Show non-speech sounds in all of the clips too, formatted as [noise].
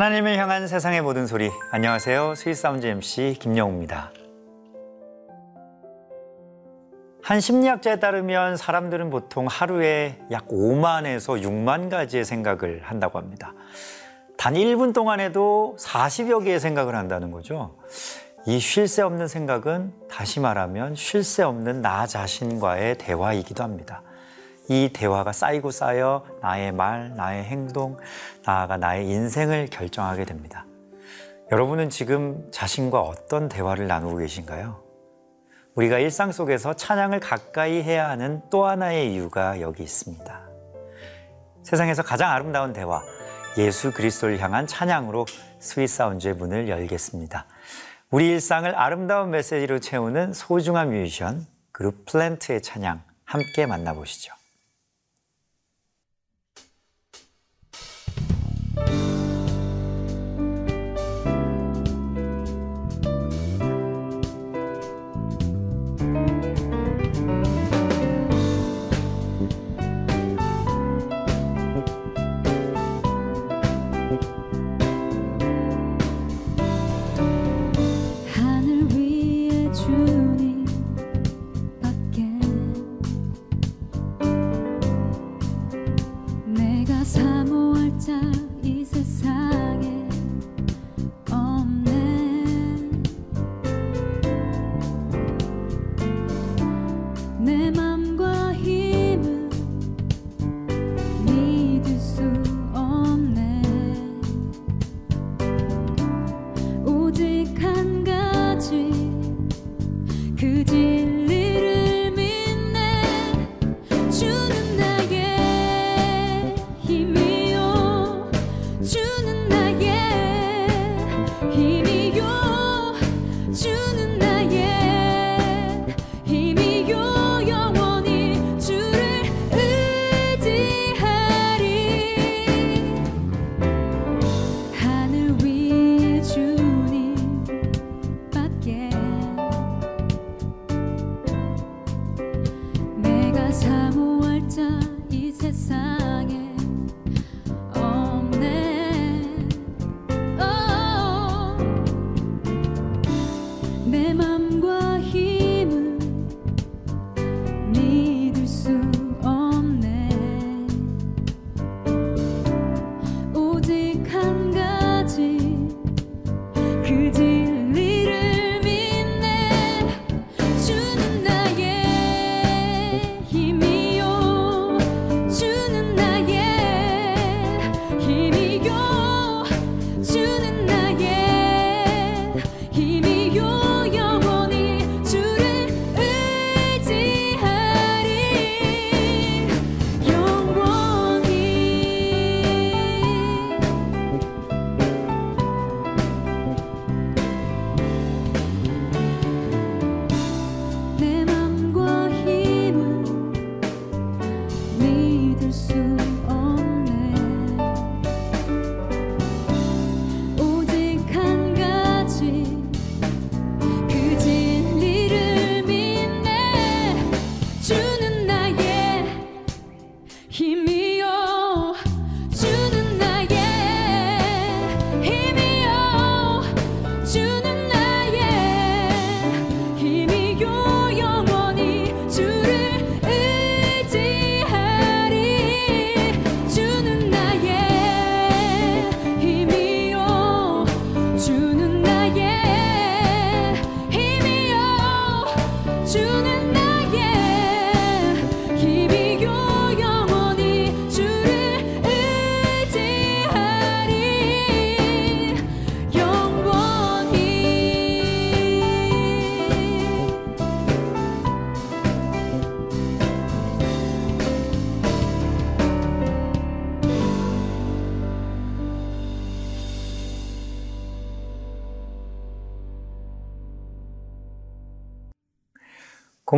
하나님을 향한 세상의 모든 소리. 안녕하세요. 스윗사운드 MC 김영우입니다. 한 심리학자에 따르면 사람들은 보통 하루에 약 5만에서 6만 가지의 생각을 한다고 합니다. 단 1분 동안에도 40여 개의 생각을 한다는 거죠. 이 쉴 새 없는 생각은 다시 말하면 쉴 새 없는 나 자신과의 대화이기도 합니다. 이 대화가 쌓이고 쌓여 나의 말, 나의 행동, 나아가 나의 인생을 결정하게 됩니다. 여러분은 지금 자신과 어떤 대화를 나누고 계신가요? 우리가 일상 속에서 찬양을 가까이 해야 하는 또 하나의 이유가 여기 있습니다. 세상에서 가장 아름다운 대화, 예수 그리스도를 향한 찬양으로 스윗 사운드의 문을 열겠습니다. 우리 일상을 아름다운 메시지로 채우는 소중한 뮤지션 그룹 플랜트의 찬양 함께 만나보시죠.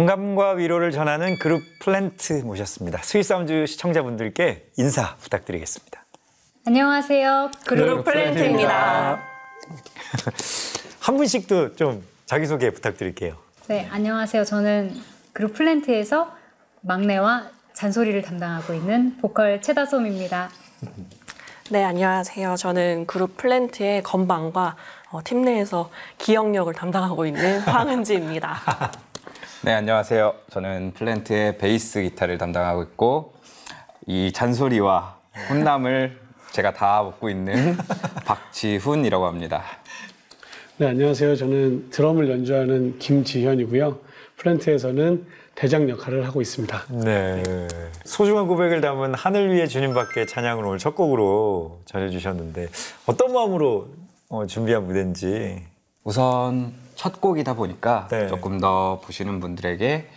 공감과 위로를 전하는 그룹 플랜트 모셨습니다. 스윗사운드 시청자분들께 인사 부탁드리겠습니다. 안녕하세요. 그룹 플랜트입니다. [laughs] 한 분씩도 좀 자기소개 부탁드릴게요. 네, 안녕하세요. 저는 그룹 플랜트에서 막내와 잔소리를 담당하고 있는 보컬 최다솜입니다. 네, 안녕하세요. 저는 그룹 플랜트의 건반과 어, 팀 내에서 기억력을 담당하고 있는 [laughs] 황은지입니다. [laughs] 네, 안녕하세요. 저는 플랜트의 베이스 기타를 담당하고 있고 이 잔소리와 혼남을 제가 다 먹고 있는 [laughs] 박지훈이라고 합니다. 네, 안녕하세요. 저는 드럼을 연주하는 김지현이고요. 플랜트에서는 대장 역할을 하고 있습니다. 네. 소중한 고백을 담은 하늘 위의 주님 밖에 찬양을 오늘 첫 곡으로 전해주셨는데 어떤 마음으로 어, 준비한 무대인지. 우선 첫 곡이다 보니까 네. 조금 더 보시는 분들에게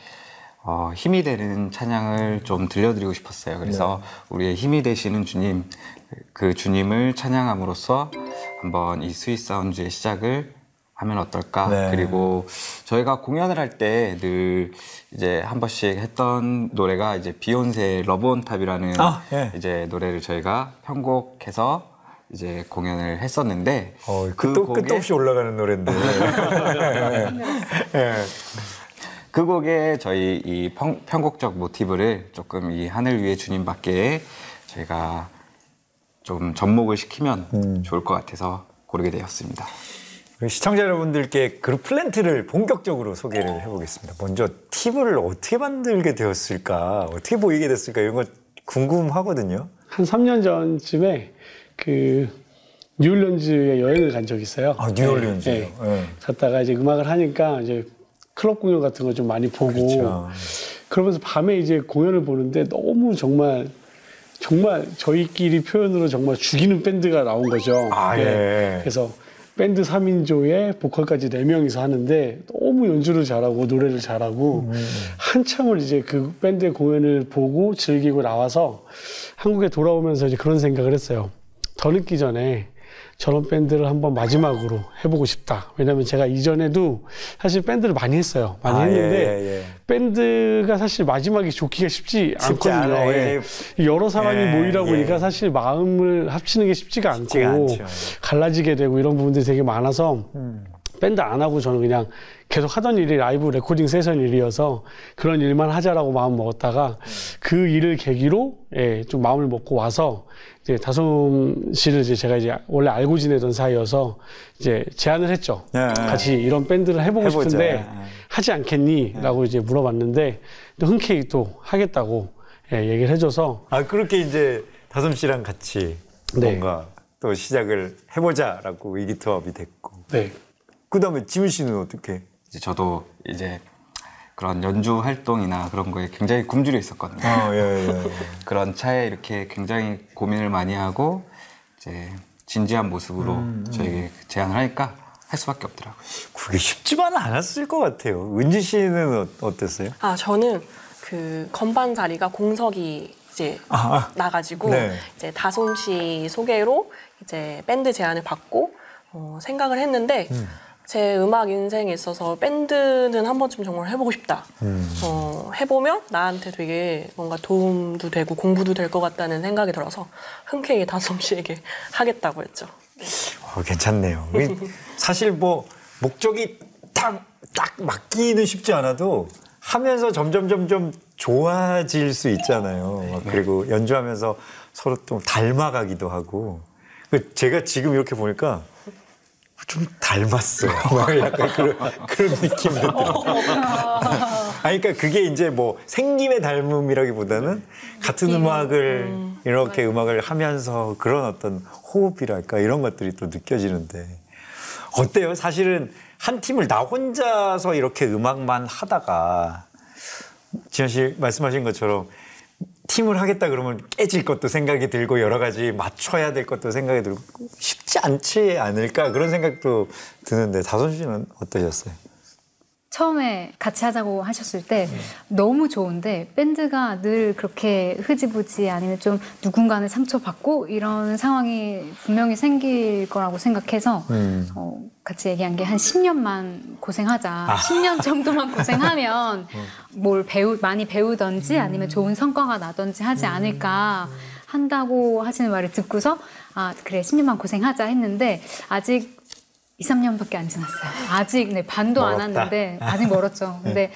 어, 힘이 되는 찬양을 좀 들려드리고 싶었어요. 그래서 네. 우리의 힘이 되시는 주님, 그 주님을 찬양함으로써 한번 이 스윗 사운드의 시작을 하면 어떨까? 네. 그리고 저희가 공연을 할 때 늘 이제 한 번씩 했던 노래가 이제 비욘세의 Love On Top이라는 아, 예. 이제 노래를 저희가 편곡해서 이제 공연을 했었는데 어, 그 끝도, 곡에 끝도 없이 올라가는 노래인데. [laughs] 예. 그 곡에 저희 이 편, 편곡적 모티브를 조금 이 하늘 위의 주님밖에 저희가 좀 접목을 시키면 음. 좋을 것 같아서 고르게 되었습니다. 시청자 여러분들께 그룹 플랜트를 본격적으로 소개를 해보겠습니다. 먼저 팁을 어떻게 만들게 되었을까, 어떻게 보이게 됐을까 이런 거 궁금하거든요. 한 3년 전쯤에 그 뉴올리언즈에 여행을 간 적이 있어요. 아, 뉴올리언즈요? 네, 네. 네. 갔다가 이제 음악을 하니까 이제 클럽 공연 같은 거 좀 많이 보고 그렇죠. 그러면서 밤에 이제 공연을 보는데 너무 정말 정말 저희끼리 표현으로 정말 죽이는 밴드가 나온 거죠. 아, 네. 예. 그래서 밴드 3인조에 보컬까지 4명이서 하는데 너무 연주를 잘하고 노래를 잘하고 한참을 이제 그 밴드의 공연을 보고 즐기고 나와서 한국에 돌아오면서 이제 그런 생각을 했어요. 더 늦기 전에 저런 밴드를 한번 마지막으로 해보고 싶다. 왜냐면 제가 이전에도 사실 밴드를 많이 했어요. 많이 아, 했는데 예, 예, 예. 밴드가 사실 마지막에 좋기가 쉽지, 쉽지 않거든요. 예. 예. 여러 사람이 예, 모이다 예. 보니까 사실 마음을 합치는 게 쉽지가 않고 쉽지가 않죠. 갈라지게 되고 이런 부분들이 되게 많아서 음. 밴드 안 하고 저는 그냥 계속 하던 일이 라이브 레코딩 세션 일이어서 그런 일만 하자라고 마음 먹었다가 그 일을 계기로 예, 좀 마음을 먹고 와서 이제 다솜 씨를 이제 제가 이제 원래 알고 지내던 사이여서 이제 제안을 했죠. 예. 같이 이런 밴드를 해보고 해보자. 싶은데 예. 하지 않겠니? 라고 이제 물어봤는데 또 흔쾌히 또 하겠다고 예, 얘기를 해줘서 아, 그렇게 이제 다솜 씨랑 같이 네. 뭔가 또 시작을 해보자라고 의기투합이 됐고. 네. 그 다음에 지훈 씨는 어떻게? 이제 저도 이제 그런 연주 활동이나 그런 거에 굉장히 굶주려 있었거든요. 아, 예, 예. [laughs] 그런 차에 이렇게 굉장히 고민을 많이 하고 이제 진지한 모습으로 음, 저에게 제안을 하니까 할 수밖에 없더라고요. 그게 쉽지만은 않았을 것 같아요. 은지 씨는 어, 어땠어요? 아, 저는 그 건반 자리가 공석이 이제 아, 나가지고 네. 이제 다솜 씨 소개로 이제 밴드 제안을 받고 어, 생각을 했는데 제 음악 인생에 있어서 밴드는 한 번쯤 정말 해보고 싶다. 음. 어, 해보면 나한테 되게 뭔가 도움도 되고 공부도 될 것 같다는 생각이 들어서 흔쾌히 [laughs] 다솜 씨에게 하겠다고 했죠. 어, 괜찮네요. 이- [laughs] 사실 뭐 목적이 딱, 딱 맞기는 쉽지 않아도 하면서 점점 점점 좋아질 수 있잖아요. 막 그리고 연주하면서 서로 좀 닮아가기도 하고. 그 제가 지금 이렇게 보니까 좀 닮았어요. [laughs] 막 약간 그런, 그런 느낌도 들어요. 아니, 그러니까 그게 이제 뭐 생김의 닮음이라기보다는 같은 음악을 이렇게 음악을 하면서 그런 어떤 호흡이랄까 이런 것들이 또 느껴지는데 어때요? 사실은 한 팀을 나 혼자서 이렇게 음악만 하다가 지현 씨 말씀하신 것처럼 팀을 하겠다 그러면 깨질 것도 생각이 들고 여러 가지 맞춰야 될 것도 생각이 들고 쉽지 않지 않을까 그런 생각도 드는데 다솜 씨는 어떠셨어요? 처음에 같이 하자고 하셨을 때 너무 좋은데 밴드가 늘 그렇게 흐지부지 아니면 좀 누군가는 상처받고 이런 상황이 분명히 생길 거라고 생각해서 음. 어, 같이 얘기한 게 한 10년만 고생하자. 10년 정도만 고생하면 [laughs] 뭘 배우 많이 배우던지 아니면 좋은 성과가 나던지 하지 않을까 한다고 하시는 말을 듣고서 아 그래 10년만 고생하자 했는데 아직 2, 3년밖에 안 지났어요. 아직 네, 반도 안 멀었다. 왔는데 아직 멀었죠. [laughs] 근데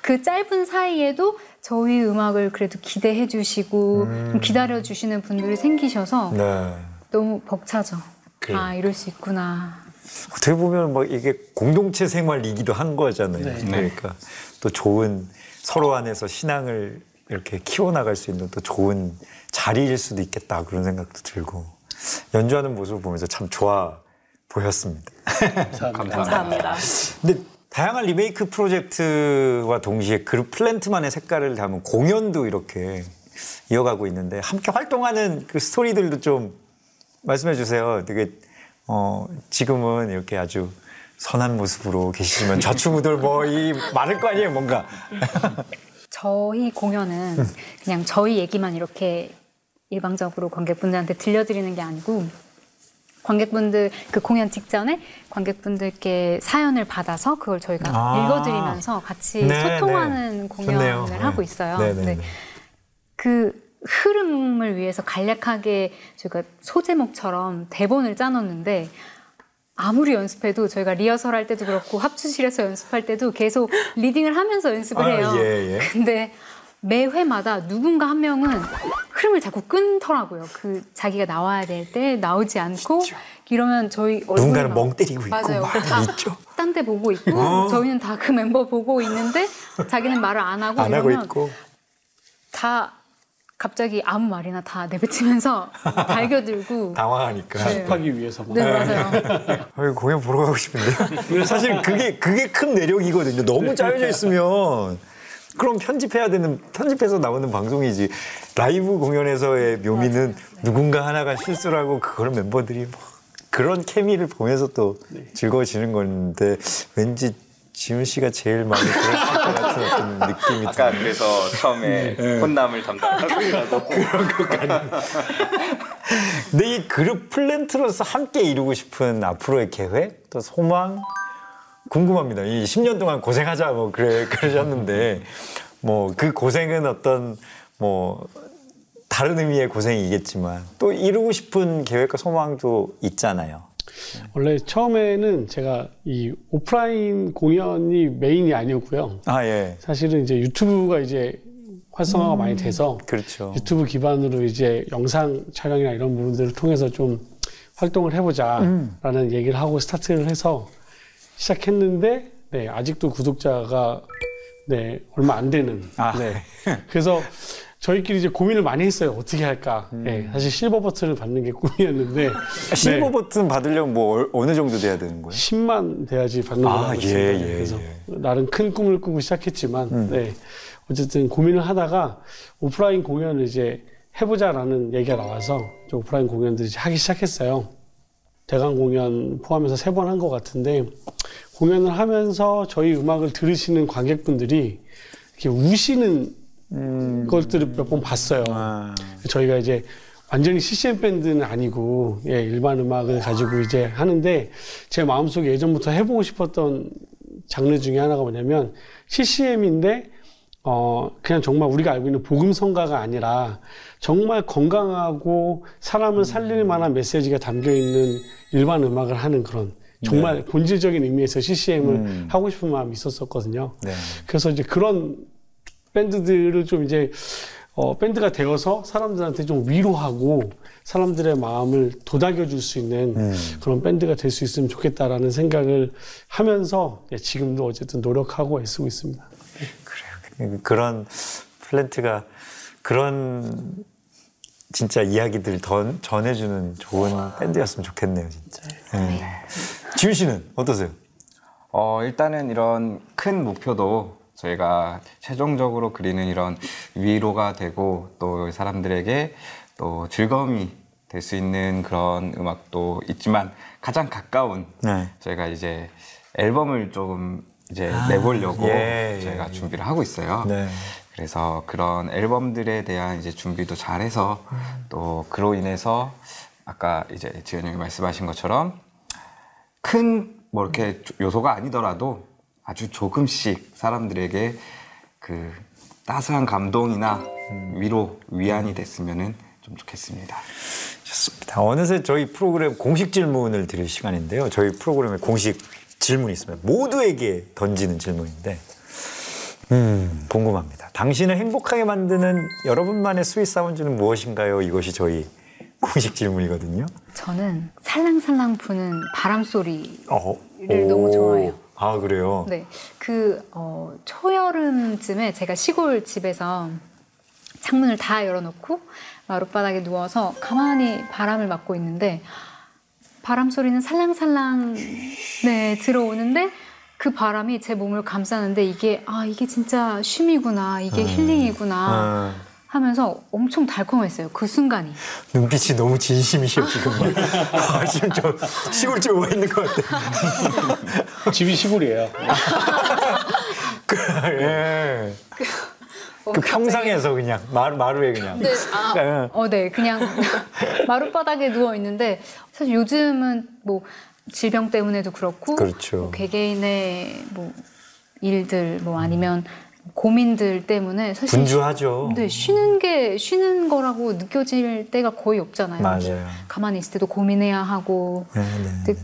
그 짧은 사이에도 저희 음악을 그래도 기대해 주시고 좀 기다려 주시는 분들이 생기셔서 네. 너무 벅차죠. 그래요. 아 이럴 수 있구나. 어떻게 보면 뭐 이게 공동체 생활이기도 한 거잖아요. 네. 그러니까 또 좋은 서로 안에서 신앙을 이렇게 키워나갈 수 있는 또 좋은 자리일 수도 있겠다 그런 생각도 들고 연주하는 모습을 보면서 참 좋아 보였습니다. 감사합니다. 감사합니다. 근데 다양한 리메이크 프로젝트와 동시에 그룹 플랜트만의 색깔을 담은 공연도 이렇게 이어가고 있는데 함께 활동하는 그 스토리들도 좀 말씀해 주세요. 되게 어 지금은 이렇게 아주 선한 모습으로 계시지만 좌충우돌 뭐 이 많을 거 아니에요, 뭔가. 저희 공연은 그냥 저희 얘기만 이렇게 일방적으로 관객분들한테 들려드리는 게 아니고 관객분들 그 공연 직전에 관객분들께 사연을 받아서 그걸 저희가 아. 읽어드리면서 같이 네, 소통하는 네. 공연을 좋네요. 네. 하고 있어요. 네, 네, 네. 네. 그 흐름을 위해서 간략하게 저희가 소제목처럼 대본을 짜놓는데 아무리 연습해도 저희가 리허설 할 때도 그렇고 합주실에서 연습할 때도 계속 리딩을 하면서 연습을 아, 해요. 예, 예. 근데 매 회마다 누군가 한 명은 흐름을 자꾸 끊더라고요. 그 자기가 나와야 될 때 나오지 않고 이러면 저희 누군가는 막- 멍 때리고 있고 맞아요. 막다 있죠. 딴데 보고 있고 어. 저희는 다 그 멤버 보고 있는데 자기는 말을 안 하고 안 이러면 있고. 다 갑자기 아무 말이나 다 내뱉으면서 [laughs] 달겨들고 당황하니까. 네. 하기 위해서만. 네 맞아요. [laughs] 아유, 공연 보러 가고 싶은데요. 사실 그게 그게 큰 매력이거든요. 너무 짜여져 있으면 그럼 편집해야 되는 편집해서 나오는 방송이지. 라이브 공연에서의 묘미는 누군가 하나가 실수를 하고 그걸 멤버들이 뭐 그런 케미를 보면서 또 즐거워지는 건데 왠지 지훈 씨가 제일 마음에 들었을 것 같은 어떤 느낌이 아까 듭니다. 그래서 처음에 혼남을 담당하고 [laughs] 근데 이 그룹 플랜트로서 함께 이루고 싶은 앞으로의 계획 또 소망 궁금합니다. 이 10년 동안 고생하자 뭐 그래 그러셨는데 뭐 그 고생은 어떤 뭐 다른 의미의 고생이겠지만 또 이루고 싶은 계획과 소망도 있잖아요. 원래 처음에는 제가 이 오프라인 공연이 메인이 아니었고요. 아 예. 사실은 이제 유튜브가 이제 활성화가 많이 돼서 그렇죠. 유튜브 기반으로 이제 영상 촬영이나 이런 부분들을 통해서 좀 활동을 해보자라는 얘기를 하고 스타트를 해서 시작했는데 네, 아직도 구독자가 네, 얼마 안 되는 아. 네. 그래서 저희끼리 이제 고민을 많이 했어요. 어떻게 할까? 음. 네, 사실 실버 버튼을 받는 게 [laughs] 꿈이었는데 실버 네, 버튼 받으려면 뭐 얼- 어느 정도 돼야 되는 거예요? 10만 돼야지 받는 아, 거라고 예, 했습니다. 예, 그래서 예. 나름 큰 꿈을 꾸고 시작했지만 음. 네. 어쨌든 고민을 하다가 오프라인 공연을 이제 해보자라는 얘기가 나와서 오프라인 공연들을 이제 하기 시작했어요. 대강 공연 포함해서 세 번 한 것 같은데 공연을 하면서 저희 음악을 들으시는 관객분들이 이렇게 우시는 것들을 몇 번 봤어요. 음. 아, 저희가 이제 완전히 CCM 밴드는 아니고 예, 일반 음악을 가지고 이제 하는데 제 마음속에 예전부터 해보고 싶었던 장르 중에 하나가 뭐냐면 CCM인데 어 그냥 정말 우리가 알고 있는 복음성가가 아니라 정말 건강하고 사람을 살릴 만한 메시지가 담겨 있는 일반 음악을 하는 그런 정말 본질적인 의미에서 CCM을 음. 하고 싶은 마음이 있었었거든요. 네. 그래서 이제 그런 밴드들을 좀 이제 어, 밴드가 되어서 사람들한테 좀 위로하고 사람들의 마음을 도닥여 줄 수 있는 음. 그런 밴드가 될 수 있으면 좋겠다라는 생각을 하면서 예, 지금도 어쨌든 노력하고 애쓰고 있습니다. 그래요. 그런 플랜트가 그런 진짜 이야기들 더 전해주는 좋은 밴드였으면 좋겠네요, 진짜. 네. 지훈 씨는 어떠세요? 어, 일단은 이런 큰 목표도 저희가 최종적으로 그리는 이런 위로가 되고 또 사람들에게 또 즐거움이 될 수 있는 그런 음악도 있지만 가장 가까운 네. 저희가 이제 앨범을 조금 이제 내보려고 예, 예, 저희가 예. 준비를 하고 있어요. 네. 그래서 그런 앨범들에 대한 이제 준비도 잘해서 또 그로 인해서 아까 이제 지현 형이 말씀하신 것처럼 큰 뭐 이렇게 요소가 아니더라도 아주 조금씩 사람들에게 그 따스한 감동이나 위로 위안이 됐으면은 좀 좋겠습니다. 좋습니다. 어느새 저희 프로그램 공식 질문을 드릴 시간인데요. 저희 프로그램에 공식 질문이 있습니다. 모두에게 던지는 질문인데 음, 궁금합니다. 당신을 행복하게 만드는 여러분만의 sweet sound는 무엇인가요? 이것이 저희 공식 질문이거든요. 저는 살랑살랑 부는 바람 소리. 어, 를 너무 좋아해요. 아 그래요? 네, 그 어, 초여름쯤에 제가 시골 집에서 창문을 다 열어놓고 마룻바닥에 누워서 가만히 바람을 맞고 있는데 바람 소리는 살랑살랑 네 들어오는데 그 바람이 제 몸을 감싸는데 이게 아 이게 진짜 쉼이구나. 이게 힐링이구나. 아, 하면서 엄청 달콤했어요 그 순간이 눈빛이 너무 진심이셔 지금. [laughs] 아, 지금 저 시골집에 와 있는 것 같아. [laughs] 집이 시골이에요. [laughs] 예. 그 평상에서 그냥 마루 마루에 그냥. 네, 아, 예. 어, 네, 그냥 마룻바닥에 누워 있는데 사실 요즘은 뭐 질병 때문에도 그렇고, 그렇죠. 뭐 개개인의 뭐 일들 뭐 아니면 고민들 때문에 사실 분주하죠. 네, 쉬는 게 쉬는 거라고 느껴질 때가 거의 없잖아요. 맞아요. 가만히 있을 때도 고민해야 하고, 네, 네. 근데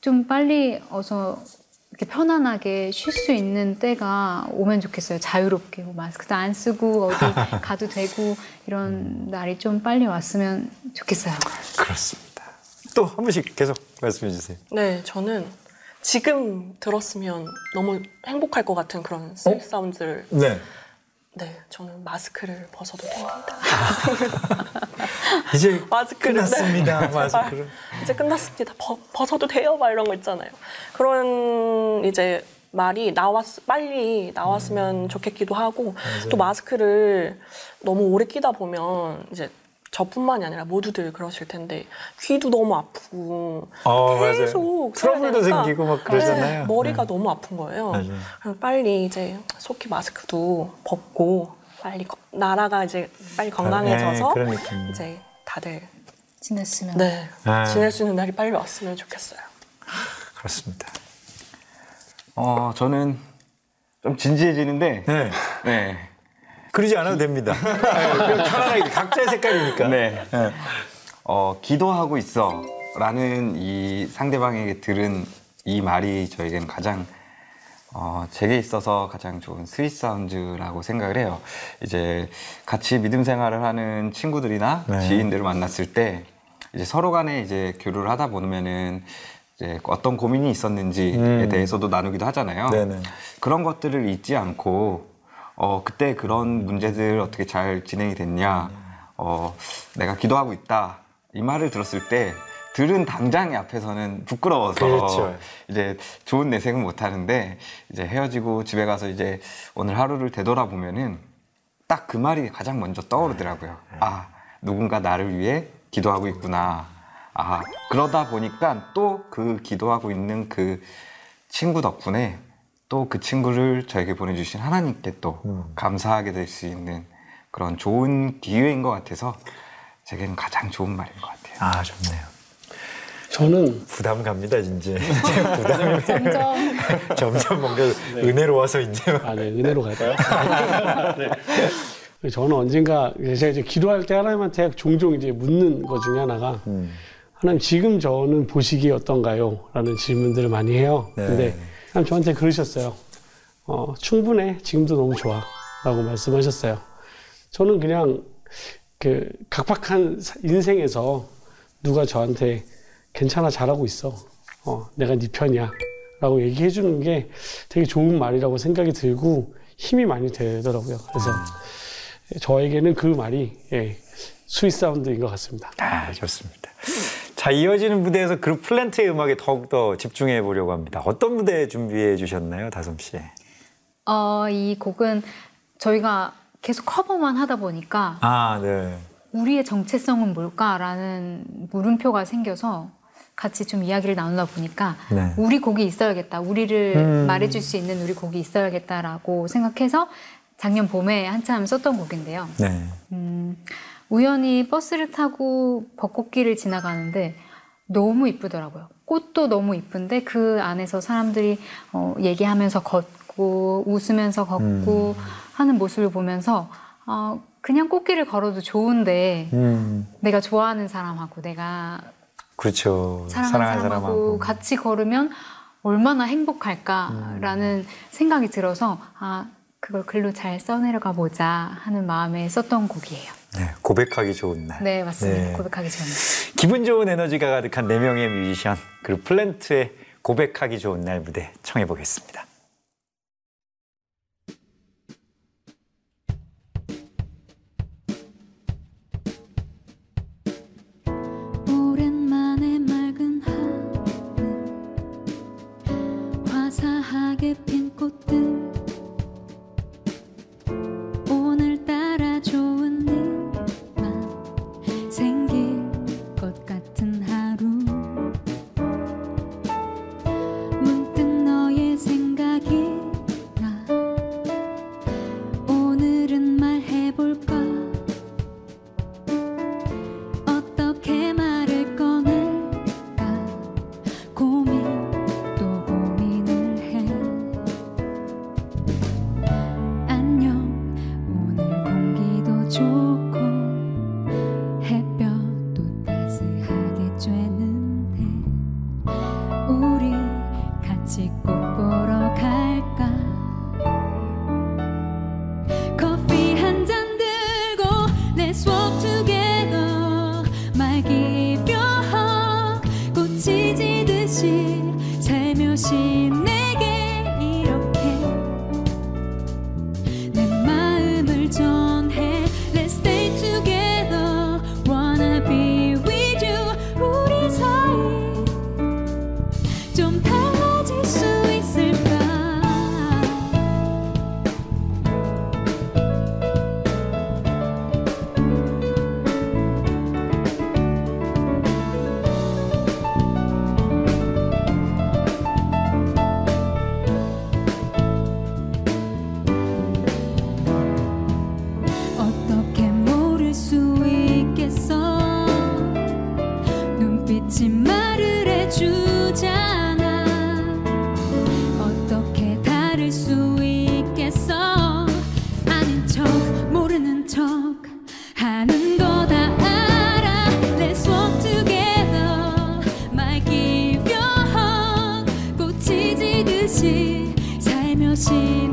좀 빨리 어서 이렇게 편안하게 쉴 수 있는 때가 오면 좋겠어요. 자유롭게 뭐 마스크도 안 쓰고 어디 [laughs] 가도 되고 이런 날이 좀 빨리 왔으면 좋겠어요. 그렇습니다. 또 한 번씩 계속 말씀해 주세요. 네, 저는 지금 들었으면 너무 행복할 것 같은 그런 sweet sound를 네. 네, 저는 마스크를 벗어도 됩니다. [laughs] 이제 마스크를 끝났습니다. 네. 마스크를. 이제 끝났습니다. 벗, 벗어도 돼요? 막 이런 거 있잖아요. 그런 이제 말이 나왔 빨리 나왔으면 좋겠기도 하고 또 마스크를 너무 오래 끼다 보면 이제 저뿐만이 아니라 모두들 그러실 텐데 귀도 너무 아프고 어, 맞아요. 계속 트러블도 생기고 막 그러잖아요. 네, 머리가 네. 너무 아픈 거예요. 빨리 이제 속히 마스크도 벗고 빨리 거- 나라가 이제 빨리 건강해져서 네. 이제 다들 지냈으면. 네 아. 지낼 수 있는 날이 빨리 왔으면 좋겠어요. 그렇습니다. 어, 저는 좀 진지해지는데, 네. 네. 그러지 않아도 됩니다. [laughs] 편안하게 각자의 색깔이니까. 네. 어, 기도하고 있어. 라는 이 상대방에게 들은 이 말이 저에게는 가장 어, 제게 있어서 가장 좋은 sweet sound라고 생각을 해요. 이제 같이 믿음 생활을 하는 친구들이나 네. 지인들을 만났을 때 이제 서로 간에 이제 교류를 하다 보면은 이제 어떤 고민이 있었는지에 음. 대해서도 나누기도 하잖아요. 네네. 그런 것들을 잊지 않고 어 그때 그런 문제들 어떻게 잘 진행이 됐냐 어 내가 기도하고 있다 이 말을 들었을 때 들은 당장의 앞에서는 부끄러워서 그렇죠. 이제 좋은 내색은 못 하는데 이제 헤어지고 집에 가서 이제 오늘 하루를 되돌아보면은 딱 그 말이 가장 먼저 떠오르더라고요. 아 누군가 나를 위해 기도하고 있구나. 아 그러다 보니까 또 그 기도하고 있는 그 친구 덕분에 또 그 친구를 저에게 보내주신 하나님께 또 음. 감사하게 될 수 있는 그런 좋은 기회인 것 같아서 제게는 가장 좋은 말인 것 같아요. 아, 좋네요. 저는 부담 갑니다, 이제. 이제 [laughs] 부담이 [laughs] 점점 점점 뭔가 은혜로워서 이제. 아, 네, 은혜로 갈까요? [laughs] 네. 저는 언젠가 제가 이제 기도할 때 하나님한테 종종 이제 묻는 것 중에 하나가 음. 하나님 지금 저는 보시기에 어떤가요? 라는 질문들을 많이 해요. 네. 근데 하나님 저한테 그러셨어요. 어, 충분해. 지금도 너무 좋아. 라고 말씀하셨어요. 저는 그냥 그 각박한 사- 인생에서 누가 저한테 괜찮아 잘하고 있어. 어, 내가 네 편이야. 라고 얘기해 주는 게 되게 좋은 말이라고 생각이 들고 힘이 많이 되더라고요. 그래서 저에게는 그 말이 예, sweet sound인 것 같습니다. 아, 좋습니다. 자, 이어지는 무대에서 그룹 플랜트의 음악에 더욱더 집중해 보려고 합니다. 어떤 무대 준비해 주셨나요, 다솜 씨? 어, 이 곡은 저희가 계속 커버만 하다 보니까 아, 네. 우리의 정체성은 뭘까라는 물음표가 생겨서 같이 좀 이야기를 나누다 보니까 네. 우리 곡이 있어야겠다. 우리를 음. 말해줄 수 있는 우리 곡이 있어야겠다라고 생각해서 작년 봄에 한참 썼던 곡인데요. 네. 음, 우연히 버스를 타고 벚꽃길을 지나가는데 너무 이쁘더라고요. 꽃도 너무 이쁜데 그 안에서 사람들이 어, 얘기하면서 걷고 웃으면서 걷고 음. 하는 모습을 보면서 어, 그냥 꽃길을 걸어도 좋은데 음. 내가 좋아하는 사람하고 내가 그렇죠. 사랑하는, 사랑하는 사람하고, 사람하고, 같이 걸으면 얼마나 행복할까라는 음. 생각이 들어서 아 그걸 글로 잘 써내려가 보자 하는 마음에 썼던 곡이에요. 네, 고백하기 좋은 날. 네, 맞습니다. 네. 고백하기 좋은 날. 기분 좋은 에너지가 가득한 4명의 뮤지션 그리고 플랜트의 고백하기 좋은 날 무대 청해 보겠습니다. Gì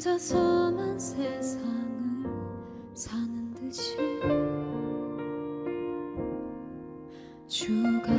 혼자서만 세상을 사는 듯이 주가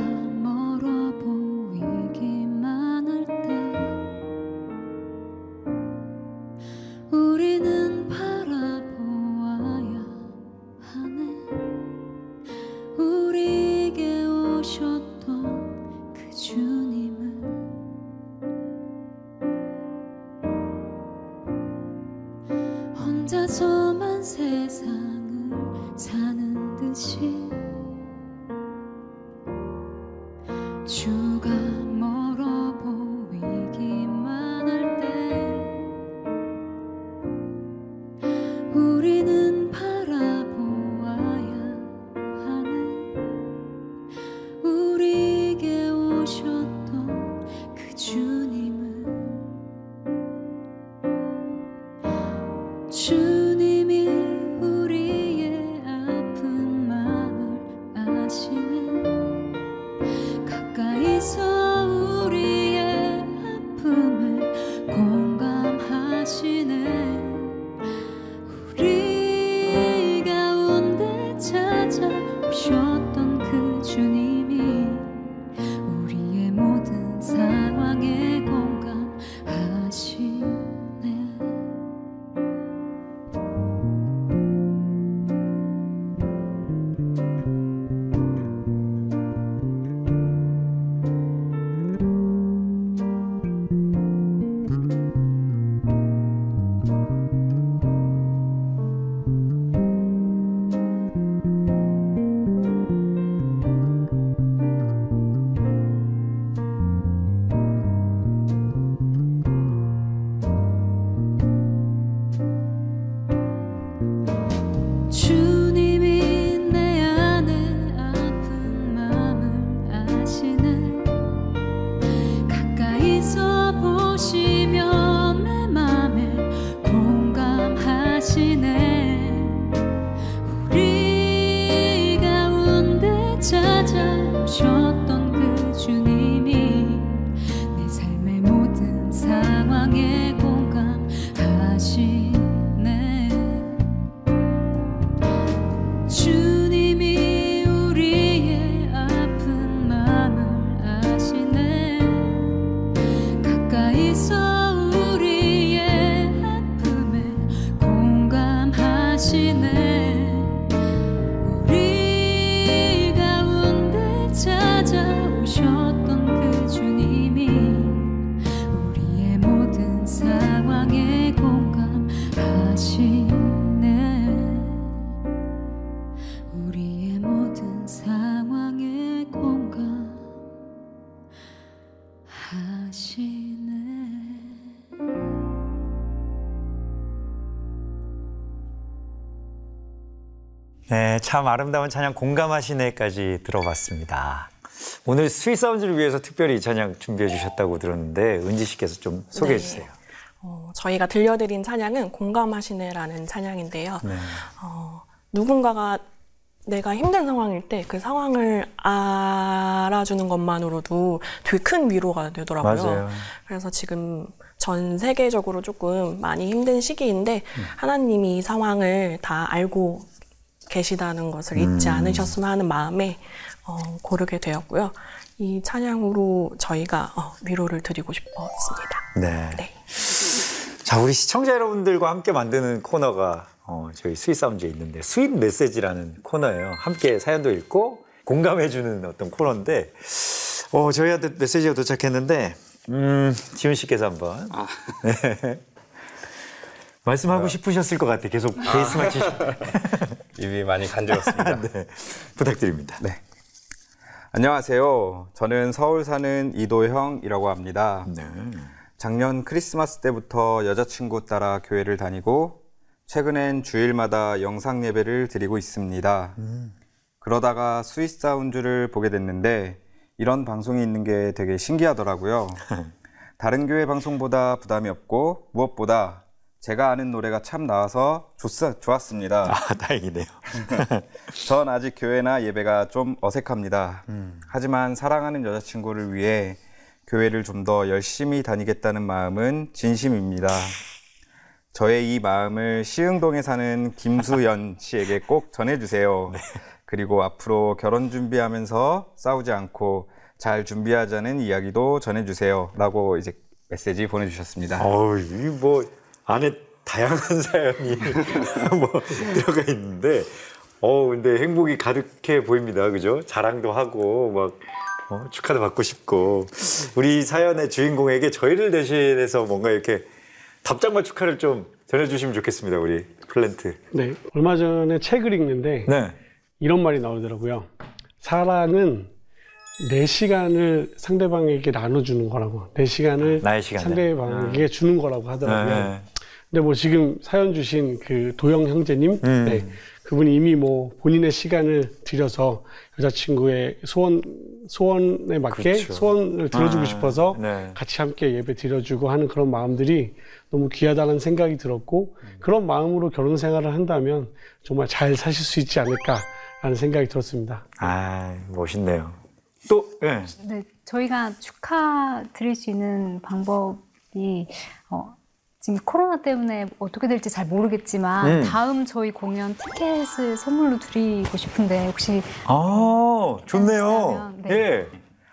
心 참 아름다운 찬양 공감하시네까지 들어봤습니다. 오늘 sweet sound를 위해서 특별히 이 찬양 준비해 주셨다고 들었는데 은지 씨께서 좀 소개해 네. 주세요. 어, 저희가 들려드린 찬양은 공감하시네라는 찬양인데요. 네. 어, 누군가가 내가 힘든 상황일 때 그 상황을 알아주는 것만으로도 되게 큰 위로가 되더라고요. 맞아요. 그래서 지금 전 세계적으로 조금 많이 힘든 시기인데 음. 하나님이 이 상황을 다 알고 계시다는 것을 잊지 음. 않으셨으면 하는 마음에 어, 고르게 되었고요. 이 찬양으로 저희가 어, 위로를 드리고 싶었습니다. 네. 네. 자, 우리 시청자 여러분들과 함께 만드는 코너가 어, 저희 sweet sound에 있는데 sweet 메시지라는 코너예요. 함께 사연도 읽고 공감해주는 어떤 코너인데 어, 저희한테 메시지가 도착했는데 음, 지훈 씨께서 한번 네. 말씀하고 싶으셨을 것 같아. 계속 베이스만 치시 [laughs] 입이 많이 간지럽습니다. [laughs] 네. 부탁드립니다. 네. 안녕하세요. 저는 서울 사는 이도형이라고 합니다. 네. 작년 크리스마스 때부터 여자친구 따라 교회를 다니고 최근엔 주일마다 영상 예배를 드리고 있습니다. 그러다가 sweet sound를 보게 됐는데 이런 방송이 있는 게 되게 신기하더라고요. [laughs] 다른 교회 방송보다 부담이 없고 무엇보다 제가 아는 노래가 참 나와서 좋, 좋았습니다. 아, [laughs] 다행이네요. [laughs] 전 아직 교회나 예배가 좀 어색합니다. 하지만 사랑하는 여자친구를 위해 교회를 좀 더 열심히 다니겠다는 마음은 진심입니다. 저의 이 마음을 시흥동에 사는 김수연 [laughs] 씨에게 꼭 전해주세요. 그리고 앞으로 결혼 준비하면서 싸우지 않고 잘 준비하자는 이야기도 전해주세요. 라고 이제 메시지 보내주셨습니다. 어우, 이뭐 안에 다양한 [laughs] 사연이 [laughs] 뭐 들어가 있는데, 어 근데 행복이 가득해 보입니다, 그죠? 자랑도 하고 막 어, 축하도 받고 싶고 우리 사연의 주인공에게 저희를 대신해서 뭔가 이렇게 답장과 축하를 좀 전해주시면 좋겠습니다, 우리 플랜트. 네, 얼마 전에 책을 읽는데 네. 이런 말이 나오더라고요. 사랑은 내 시간을 상대방에게 나눠주는 거라고. 내 시간을 시간을. 상대방에게 주는 거라고 하더라고요. 네. 근데 뭐 지금 사연 주신 그 도영 형제님, 음. 네, 그분이 이미 뭐 본인의 시간을 들여서 여자친구의 소원 소원에 맞게 그렇죠. 소원을 들어주고 아, 싶어서 네. 같이 함께 예배 드려주고 하는 그런 마음들이 너무 귀하다는 생각이 들었고 그런 마음으로 결혼 생활을 한다면 정말 잘 사실 수 있지 않을까라는 생각이 들었습니다. 아 멋있네요. 또 예. 네, 저희가 축하 드릴 수 있는 방법이 어, 지금 코로나 때문에 어떻게 될지 잘 모르겠지만 음. 다음 저희 공연 티켓을 선물로 드리고 싶은데 혹시 아 좋네요. 네. 예.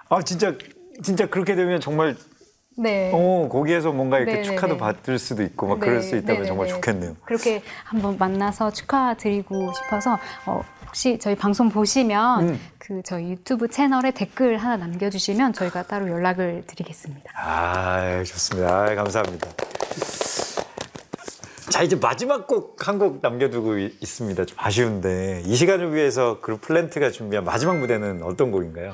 아 진짜 진짜 그렇게 되면 정말 네 어, 거기에서 뭔가 이렇게 네, 축하도 네, 네. 받을 수도 있고 막 네, 그럴 수 있다면 네, 정말 네. 좋겠네요. 그렇게 한번 만나서 축하드리고 싶어서 어, 혹시 저희 방송 보시면 음. 그 저희 유튜브 채널에 댓글 하나 남겨주시면 저희가 따로 연락을 드리겠습니다. 아, 좋습니다. 아, 감사합니다. 자, 이제 마지막 곡 한 곡 남겨두고 이- 있습니다. 좀 아쉬운데 이 시간을 위해서 그룹 플랜트가 준비한 마지막 무대는 어떤 곡인가요?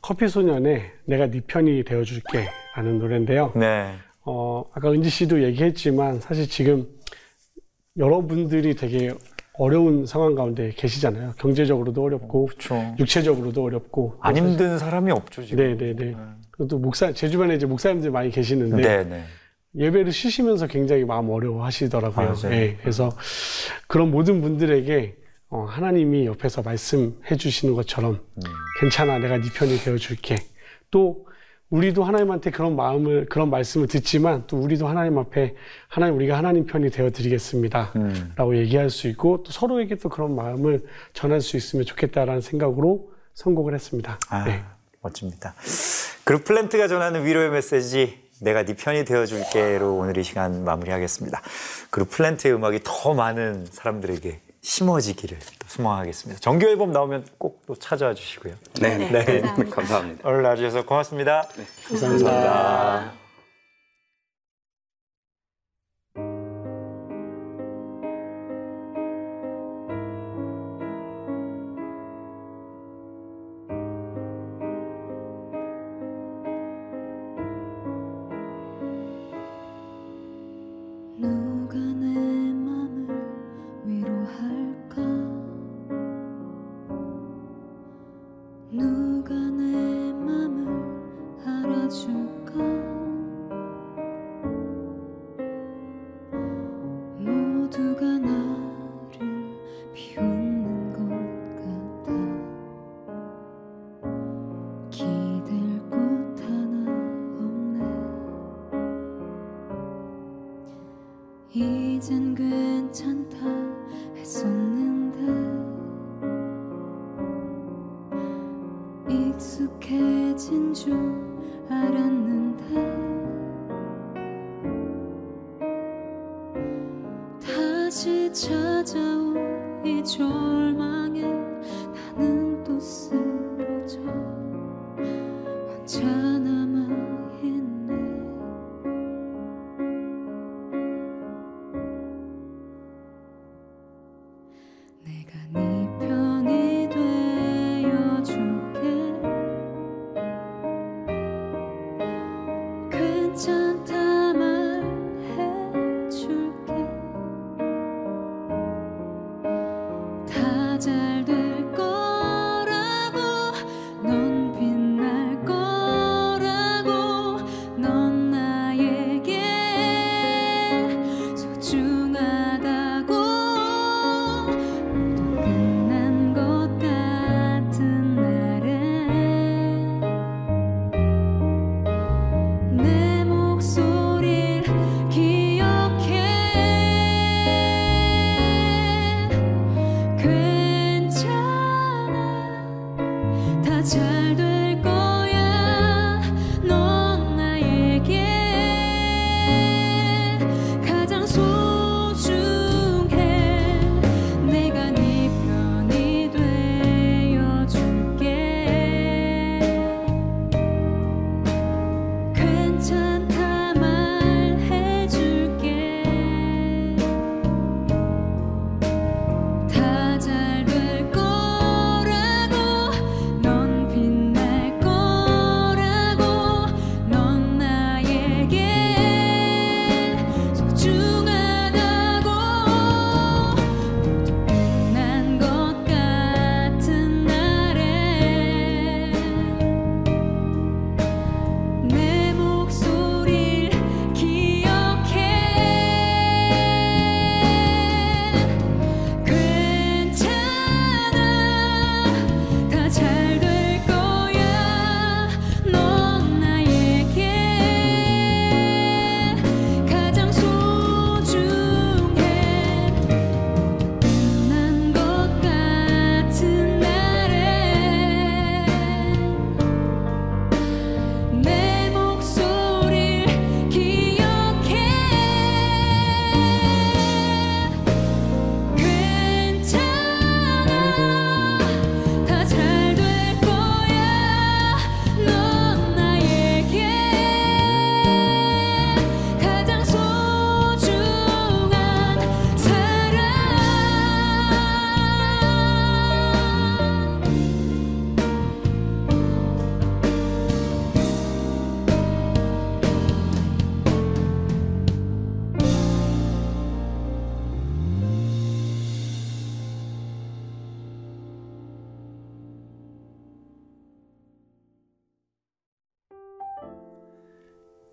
커피 소년의 내가 네 편이 되어줄게 라는 노래인데요. 네. 어, 아까 은지 씨도 얘기했지만 사실 지금 여러분들이 되게 어려운 상황 가운데 계시잖아요. 경제적으로도 어렵고 그렇죠. 육체적으로도 어렵고 안 힘든 사람이 없죠 지금. 네네네. 그것도 목사 제 주변에 이제 목사님들 많이 계시는데 네, 네. 예배를 쉬시면서 굉장히 마음 어려워하시더라고요. 맞아요. 예, 그래서 그런 모든 분들에게 어, 하나님이 옆에서 말씀해 주시는 것처럼 괜찮아 내가 네 편이 되어 줄게 또 우리도 하나님한테 그런 마음을 그런 말씀을 듣지만 또 우리도 하나님 앞에 하나님 우리가 하나님 편이 되어 드리겠습니다 음. 라고 얘기할 수 있고 또 서로에게 또 그런 마음을 전할 수 있으면 좋겠다라는 생각으로 선곡을 했습니다 아, 네. 멋집니다. 그룹 플랜트가 전하는 위로의 메시지 내가 네 편이 되어줄게로 오늘 이 시간 마무리하겠습니다. 그룹 플랜트의 음악이 더 많은 사람들에게 심어지기를 또 소망하겠습니다. 정규 앨범 나오면 꼭 또 찾아와 주시고요. 네, 네. 감사합니다. [laughs] 오늘 나와주셔서 고맙습니다. 감사합니다. 누가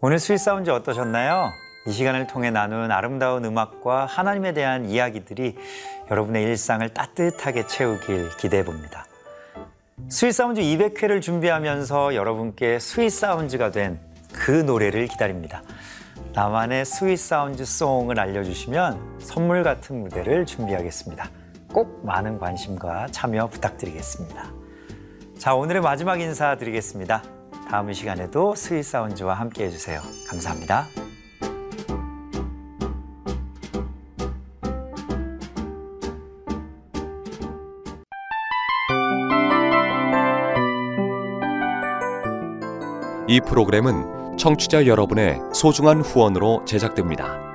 오늘 sweet sound 어떠셨나요? 이 시간을 통해 나눈 아름다운 음악과 하나님에 대한 이야기들이 여러분의 일상을 따뜻하게 채우길 기대해 봅니다. sweet sounds 200회를 준비하면서 여러분께 스윗 사운즈가 된 그 노래를 기다립니다. 나만의 sweet sounds song을 알려주시면 선물 같은 무대를 준비하겠습니다. 꼭 많은 관심과 참여 부탁드리겠습니다. 자, 오늘의 마지막 인사 드리겠습니다. 다음 이 시간에도 스윗 사운즈와 함께 해주세요. 감사합니다. 이 프로그램은 청취자 여러분의 소중한 후원으로 제작됩니다.